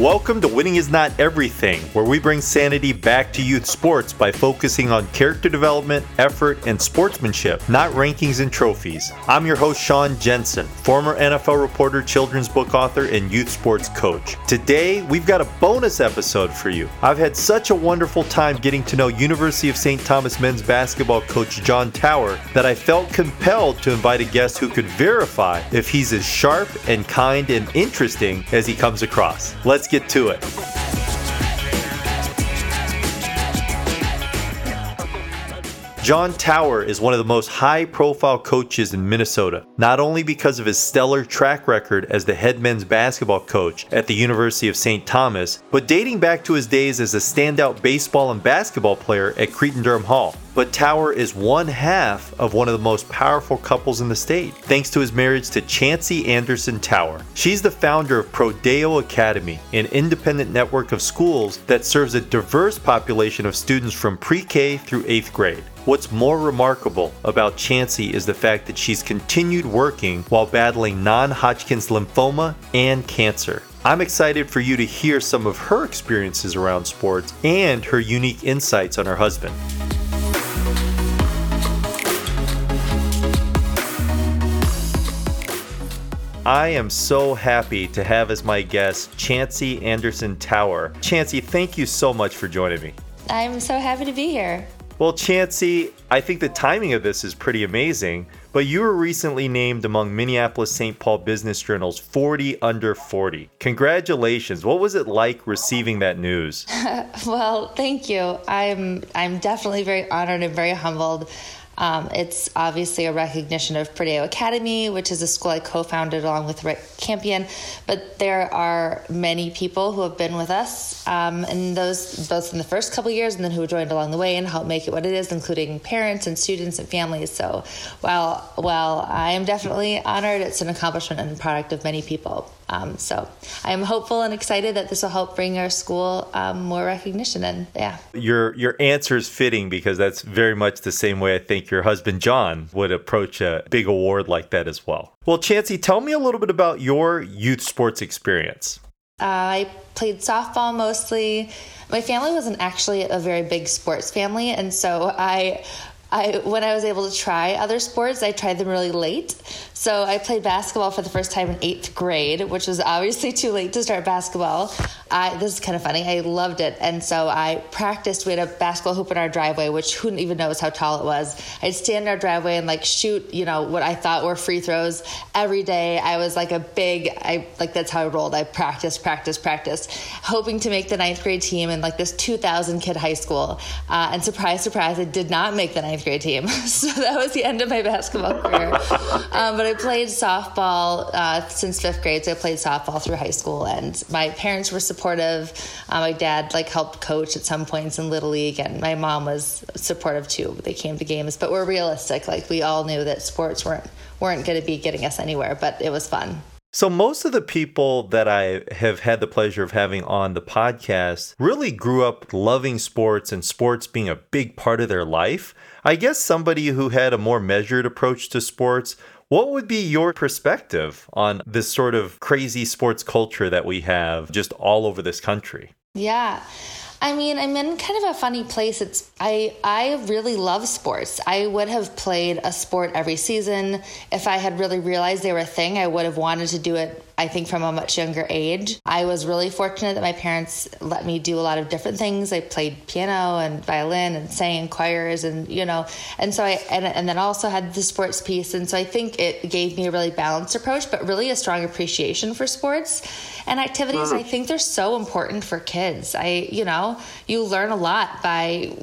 Welcome to Winning is Not Everything, where we bring sanity back to youth sports by focusing on character development, effort, and sportsmanship, not rankings and trophies. I'm your host, Sean Jensen, former NFL reporter, children's book author, and youth sports coach. Today, we've got a bonus episode for you. I've had such a wonderful time getting to know University of St. Thomas men's basketball coach John Tower that I felt compelled to invite a guest who could verify if he's as sharp and kind and interesting as he comes across. Let's get to it. John Tower is one of the most high profile coaches in Minnesota, not only because of his stellar track record as the head men's basketball coach at the University of St. Thomas, but dating back to his days as a standout baseball and basketball player at Cretin-Derham Hall. But Tower is one half of one of the most powerful couples in the state, thanks to his marriage to Chancey Anderson Tower. She's the founder of Prodeo Academy, an independent network of schools that serves a diverse population of students from pre K through 8th grade. What's more remarkable about Chancey is the fact that she's continued working while battling non Hodgkin's lymphoma and cancer. I'm excited for you to hear some of her experiences around sports and her unique insights on her husband. I am so happy to have as my guest Chancey Anderson Tower. Chancey, thank you so much for joining me. I'm so happy to be here. Well, Chancey, I think the timing of this is pretty amazing, but you were recently named among Minneapolis St. Paul Business Journal's 40 under 40. Congratulations. What was it like receiving that news? well, thank you. I'm I'm definitely very honored and very humbled. Um, it's obviously a recognition of Prodeo Academy, which is a school I co founded along with Rick Campion. But there are many people who have been with us, um, and those both in the first couple years and then who joined along the way and helped make it what it is, including parents and students and families. So while, while I am definitely honored, it's an accomplishment and product of many people. Um, so I'm hopeful and excited that this will help bring our school um, more recognition. And yeah, your your answer is fitting because that's very much the same way I think your husband John would approach a big award like that as well. Well, Chancey, tell me a little bit about your youth sports experience. Uh, I played softball mostly. My family wasn't actually a very big sports family, and so I I when I was able to try other sports, I tried them really late. So I played basketball for the first time in eighth grade, which was obviously too late to start basketball. I, this is kind of funny. I loved it. And so I practiced. We had a basketball hoop in our driveway, which who even knows how tall it was. I'd stand in our driveway and like shoot, you know, what I thought were free throws every day. I was like a big, I like that's how I rolled. I practiced, practiced, practiced, hoping to make the ninth grade team in like this 2,000 kid high school. Uh, and surprise, surprise, I did not make the ninth grade team. so that was the end of my basketball career. Um, but I played softball uh, since fifth grade. So I played softball through high school, and my parents were supportive. Uh, my dad like helped coach at some points in little league, and my mom was supportive too. They came to games, but we're realistic. Like we all knew that sports weren't weren't going to be getting us anywhere, but it was fun. So, most of the people that I have had the pleasure of having on the podcast really grew up loving sports and sports being a big part of their life. I guess somebody who had a more measured approach to sports what would be your perspective on this sort of crazy sports culture that we have just all over this country? Yeah. I mean, I'm in kind of a funny place. It's I I really love sports. I would have played a sport every season if I had really realized they were a thing. I would have wanted to do it I think from a much younger age. I was really fortunate that my parents let me do a lot of different things. I played piano and violin and sang in choirs and you know, and so I and, and then also had the sports piece and so I think it gave me a really balanced approach but really a strong appreciation for sports and activities. Mm. I think they're so important for kids. I, you know, you learn a lot by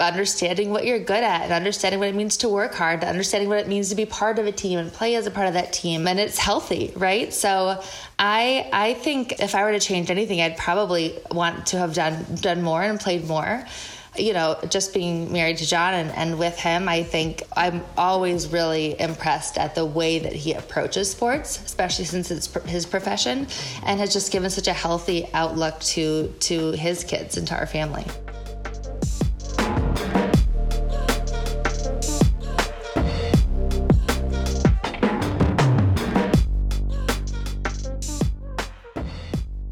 understanding what you're good at and understanding what it means to work hard, understanding what it means to be part of a team and play as a part of that team and it's healthy, right? So I I think if I were to change anything, I'd probably want to have done done more and played more. You know, just being married to John and, and with him, I think I'm always really impressed at the way that he approaches sports, especially since it's his profession, and has just given such a healthy outlook to to his kids and to our family.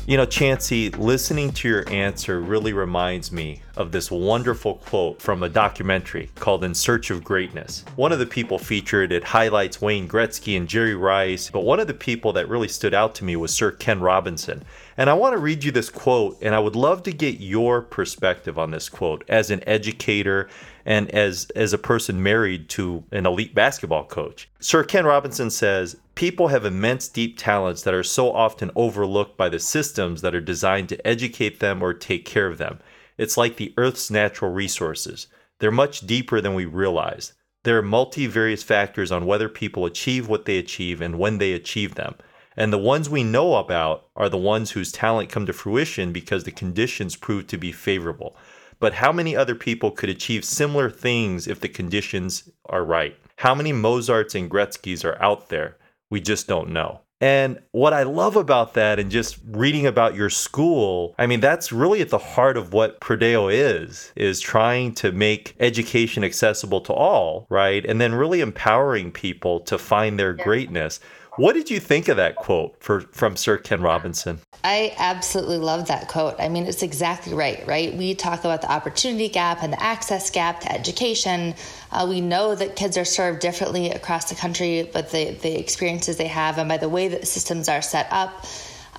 You know, Chancey, listening to your answer really reminds me of this wonderful quote from a documentary called In Search of Greatness. One of the people featured, it highlights Wayne Gretzky and Jerry Rice, but one of the people that really stood out to me was Sir Ken Robinson. And I want to read you this quote, and I would love to get your perspective on this quote as an educator and as, as a person married to an elite basketball coach. Sir Ken Robinson says, People have immense deep talents that are so often overlooked by the systems that are designed to educate them or take care of them. It's like the Earth's natural resources. They're much deeper than we realize. There are multivarious factors on whether people achieve what they achieve and when they achieve them. And the ones we know about are the ones whose talent come to fruition because the conditions prove to be favorable. But how many other people could achieve similar things if the conditions are right? How many Mozarts and Gretzkys are out there? We just don't know. And what I love about that and just reading about your school, I mean, that's really at the heart of what Prodeo is, is trying to make education accessible to all, right? And then really empowering people to find their yeah. greatness. What did you think of that quote for, from Sir Ken Robinson? I absolutely love that quote. I mean, it's exactly right, right? We talk about the opportunity gap and the access gap to education. Uh, we know that kids are served differently across the country, but the, the experiences they have and by the way that systems are set up.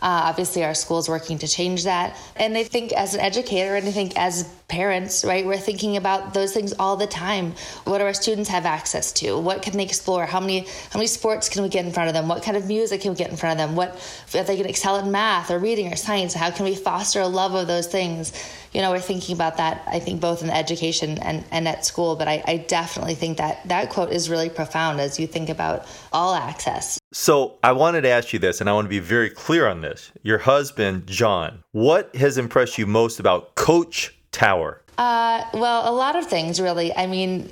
Uh, obviously, our school's working to change that. And I think as an educator, and I think as parents, right? We're thinking about those things all the time. What do our students have access to? What can they explore? How many how many sports can we get in front of them? What kind of music can we get in front of them? What if they can excel in math or reading or science? How can we foster a love of those things? You know, we're thinking about that. I think both in education and, and at school. But I, I definitely think that that quote is really profound as you think about all access. So I wanted to ask you this, and I want to be very clear on this. Your husband, John, what has impressed you most about Coach Tower? Uh, well, a lot of things, really. I mean,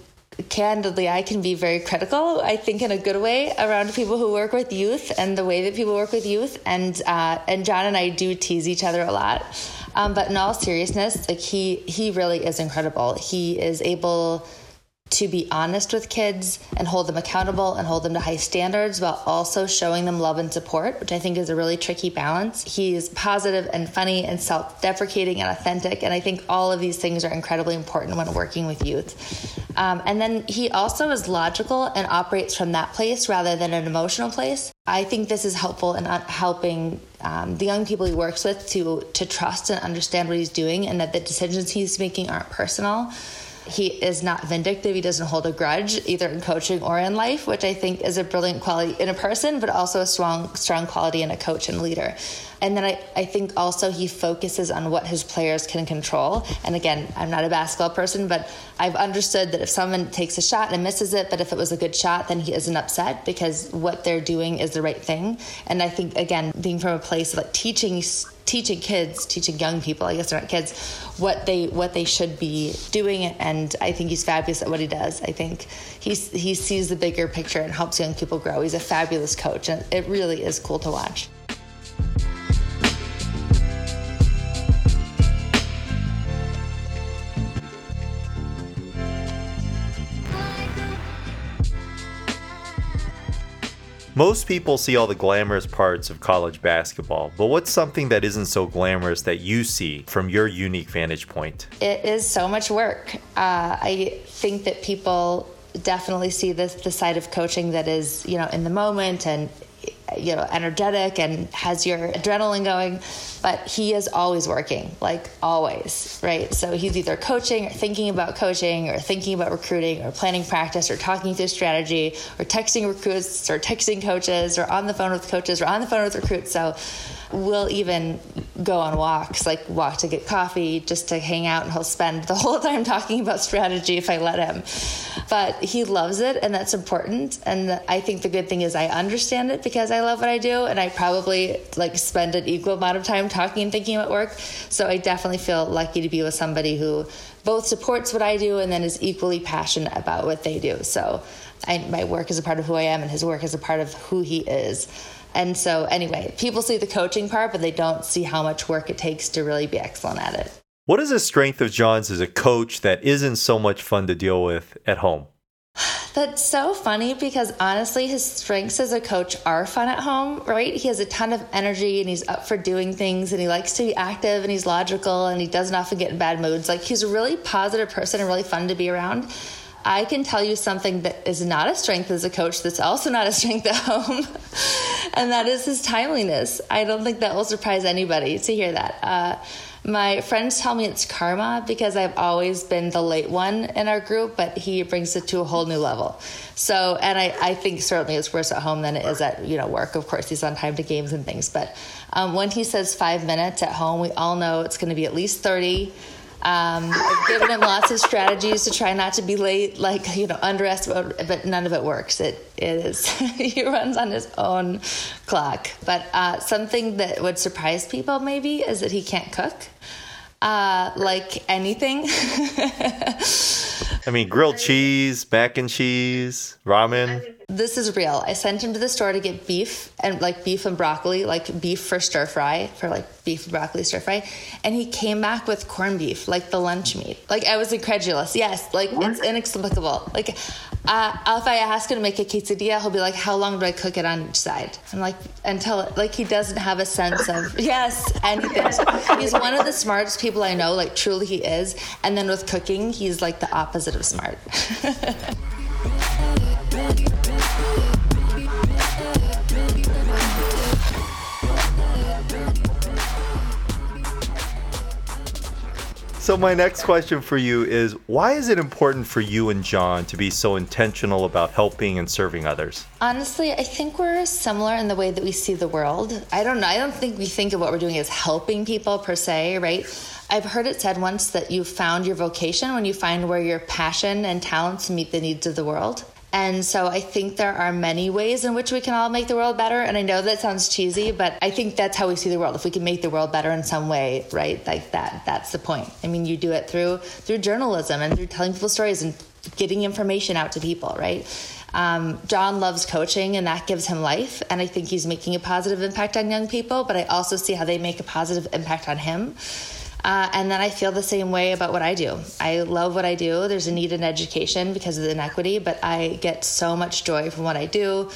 candidly, I can be very critical, I think in a good way, around people who work with youth and the way that people work with youth. And uh, and John and I do tease each other a lot. Um, but in all seriousness, like he he really is incredible. He is able to be honest with kids and hold them accountable and hold them to high standards while also showing them love and support, which I think is a really tricky balance. He's positive and funny and self deprecating and authentic. And I think all of these things are incredibly important when working with youth. Um, and then he also is logical and operates from that place rather than an emotional place. I think this is helpful in helping um, the young people he works with to to trust and understand what he's doing and that the decisions he's making aren't personal he is not vindictive. He doesn't hold a grudge either in coaching or in life, which I think is a brilliant quality in a person, but also a strong, strong quality in a coach and leader. And then I, I think also he focuses on what his players can control. And again, I'm not a basketball person, but I've understood that if someone takes a shot and misses it, but if it was a good shot, then he isn't upset because what they're doing is the right thing. And I think, again, being from a place of like teaching teaching kids, teaching young people, I guess they're not kids, what they what they should be doing. And I think he's fabulous at what he does. I think he's he sees the bigger picture and helps young people grow. He's a fabulous coach, and it really is cool to watch. Most people see all the glamorous parts of college basketball, but what's something that isn't so glamorous that you see from your unique vantage point? It is so much work. Uh, I think that people definitely see this the side of coaching that is you know in the moment and you know energetic and has your adrenaline going but he is always working like always right? So he's either coaching or thinking about coaching or thinking about recruiting or planning practice or talking through strategy or texting recruits or texting coaches or on the phone with coaches or on the phone with recruits. So we'll even go on walks, like walk to get coffee, just to hang out, and he'll spend the whole time talking about strategy if I let him. But he loves it, and that's important. And I think the good thing is I understand it because I love what I do, and I probably like spend an equal amount of time talking and thinking about work. So I definitely feel lucky to be with somebody who both supports what I do and then is equally passionate about what they do. So I, my work is a part of who I am, and his work is a part of who he is. And so, anyway, people see the coaching part, but they don't see how much work it takes to really be excellent at it. What is a strength of John's as a coach that isn't so much fun to deal with at home? That's so funny because honestly, his strengths as a coach are fun at home, right? He has a ton of energy and he's up for doing things and he likes to be active and he's logical and he doesn't often get in bad moods. Like, he's a really positive person and really fun to be around. I can tell you something that is not a strength as a coach that's also not a strength at home, and that is his timeliness. I don't think that will surprise anybody to hear that. Uh, my friends tell me it's karma because I've always been the late one in our group, but he brings it to a whole new level. So, and I, I think certainly it's worse at home than it is at you know work. Of course, he's on time to games and things, but um, when he says five minutes at home, we all know it's going to be at least thirty. Um, I've given him lots of strategies to try not to be late, like you know, underestimate, but none of it works. It, is he runs on his own clock. But uh, something that would surprise people maybe is that he can't cook uh, like anything. I mean, grilled cheese, mac and cheese, ramen. This is real. I sent him to the store to get beef and like beef and broccoli, like beef for stir fry, for like beef and broccoli stir fry. And he came back with corned beef, like the lunch meat. Like I was incredulous. Yes, like it's inexplicable. Like uh, if I ask him to make a quesadilla, he'll be like, "How long do I cook it on each side?" I'm like, until like he doesn't have a sense of yes anything. He's one of the smartest people I know. Like truly, he is. And then with cooking, he's like the opposite of smart. So, my next question for you is why is it important for you and John to be so intentional about helping and serving others? Honestly, I think we're similar in the way that we see the world. I don't know. I don't think we think of what we're doing as helping people per se, right? I've heard it said once that you found your vocation when you find where your passion and talents meet the needs of the world. And so I think there are many ways in which we can all make the world better. And I know that sounds cheesy, but I think that's how we see the world. If we can make the world better in some way, right? Like that, that's the point. I mean, you do it through through journalism and through telling people stories and getting information out to people, right? Um, John loves coaching and that gives him life. And I think he's making a positive impact on young people, but I also see how they make a positive impact on him. Uh, and then I feel the same way about what I do. I love what I do. There's a need in education because of the inequity, but I get so much joy from what I do.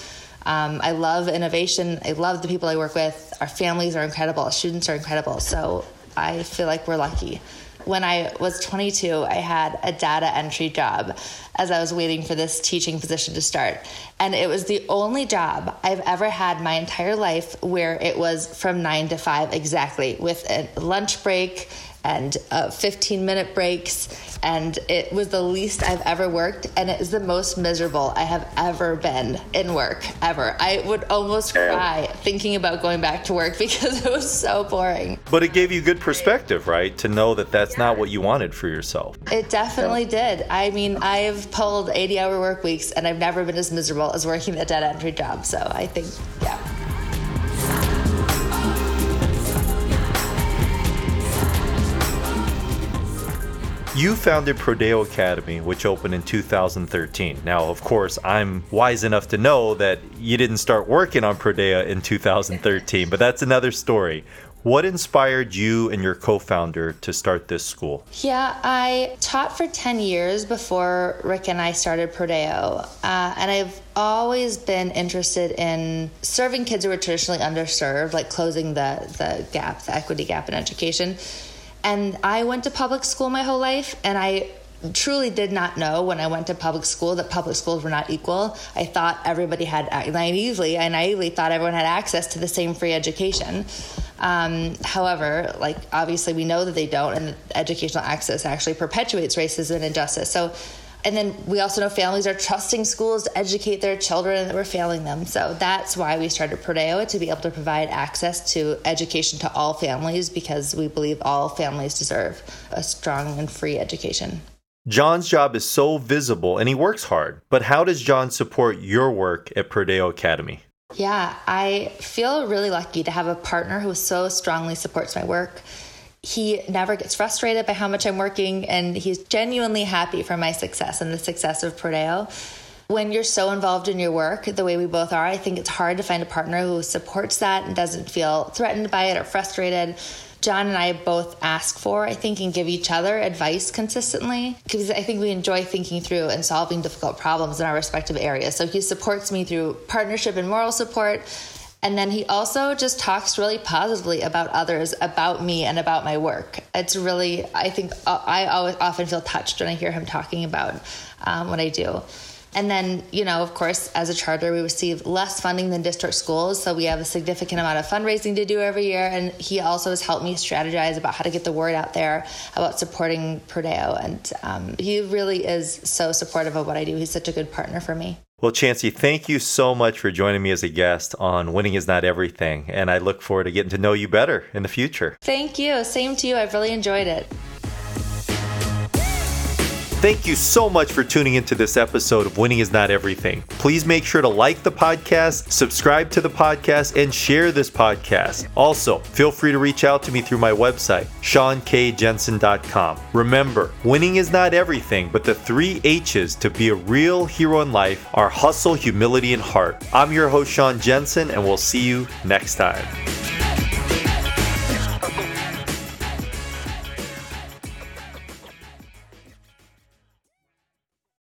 Um, I love innovation. I love the people I work with. Our families are incredible. Our students are incredible. So I feel like we're lucky. When I was 22, I had a data entry job as I was waiting for this teaching position to start. And it was the only job I've ever had my entire life where it was from nine to five exactly, with a lunch break and uh, 15 minute breaks. And it was the least I've ever worked. And it is the most miserable I have ever been in work, ever. I would almost cry thinking about going back to work because it was so boring. But it gave you good perspective, right? To know that that's not what you wanted for yourself. It definitely did. I mean, I've pulled 80 hour work weeks and I've never been as miserable as working a dead entry job. So I think, yeah. You founded Prodeo Academy, which opened in 2013. Now, of course, I'm wise enough to know that you didn't start working on Prodeo in 2013, but that's another story. What inspired you and your co founder to start this school? Yeah, I taught for 10 years before Rick and I started Prodeo. Uh, and I've always been interested in serving kids who are traditionally underserved, like closing the, the gap, the equity gap in education. And I went to public school my whole life, and I truly did not know when I went to public school that public schools were not equal. I thought everybody had naively, I naively thought everyone had access to the same free education. Um, however, like obviously we know that they don't, and educational access actually perpetuates racism and injustice. So and then we also know families are trusting schools to educate their children that we're failing them. So that's why we started Prodeo to be able to provide access to education to all families because we believe all families deserve a strong and free education. John's job is so visible and he works hard. But how does John support your work at Prodeo Academy? Yeah, I feel really lucky to have a partner who so strongly supports my work he never gets frustrated by how much I'm working, and he's genuinely happy for my success and the success of Prodeo. When you're so involved in your work, the way we both are, I think it's hard to find a partner who supports that and doesn't feel threatened by it or frustrated. John and I both ask for, I think, and give each other advice consistently because I think we enjoy thinking through and solving difficult problems in our respective areas. So he supports me through partnership and moral support. And then he also just talks really positively about others, about me, and about my work. It's really, I think, uh, I always often feel touched when I hear him talking about um, what I do. And then, you know, of course, as a charter, we receive less funding than district schools. So we have a significant amount of fundraising to do every year. And he also has helped me strategize about how to get the word out there about supporting Prodeo. And um, he really is so supportive of what I do. He's such a good partner for me. Well, Chancey, thank you so much for joining me as a guest on Winning is Not Everything. And I look forward to getting to know you better in the future. Thank you. Same to you. I've really enjoyed it. Thank you so much for tuning into this episode of Winning is Not Everything. Please make sure to like the podcast, subscribe to the podcast, and share this podcast. Also, feel free to reach out to me through my website, seankjensen.com. Remember, winning is not everything, but the three H's to be a real hero in life are hustle, humility, and heart. I'm your host, Sean Jensen, and we'll see you next time.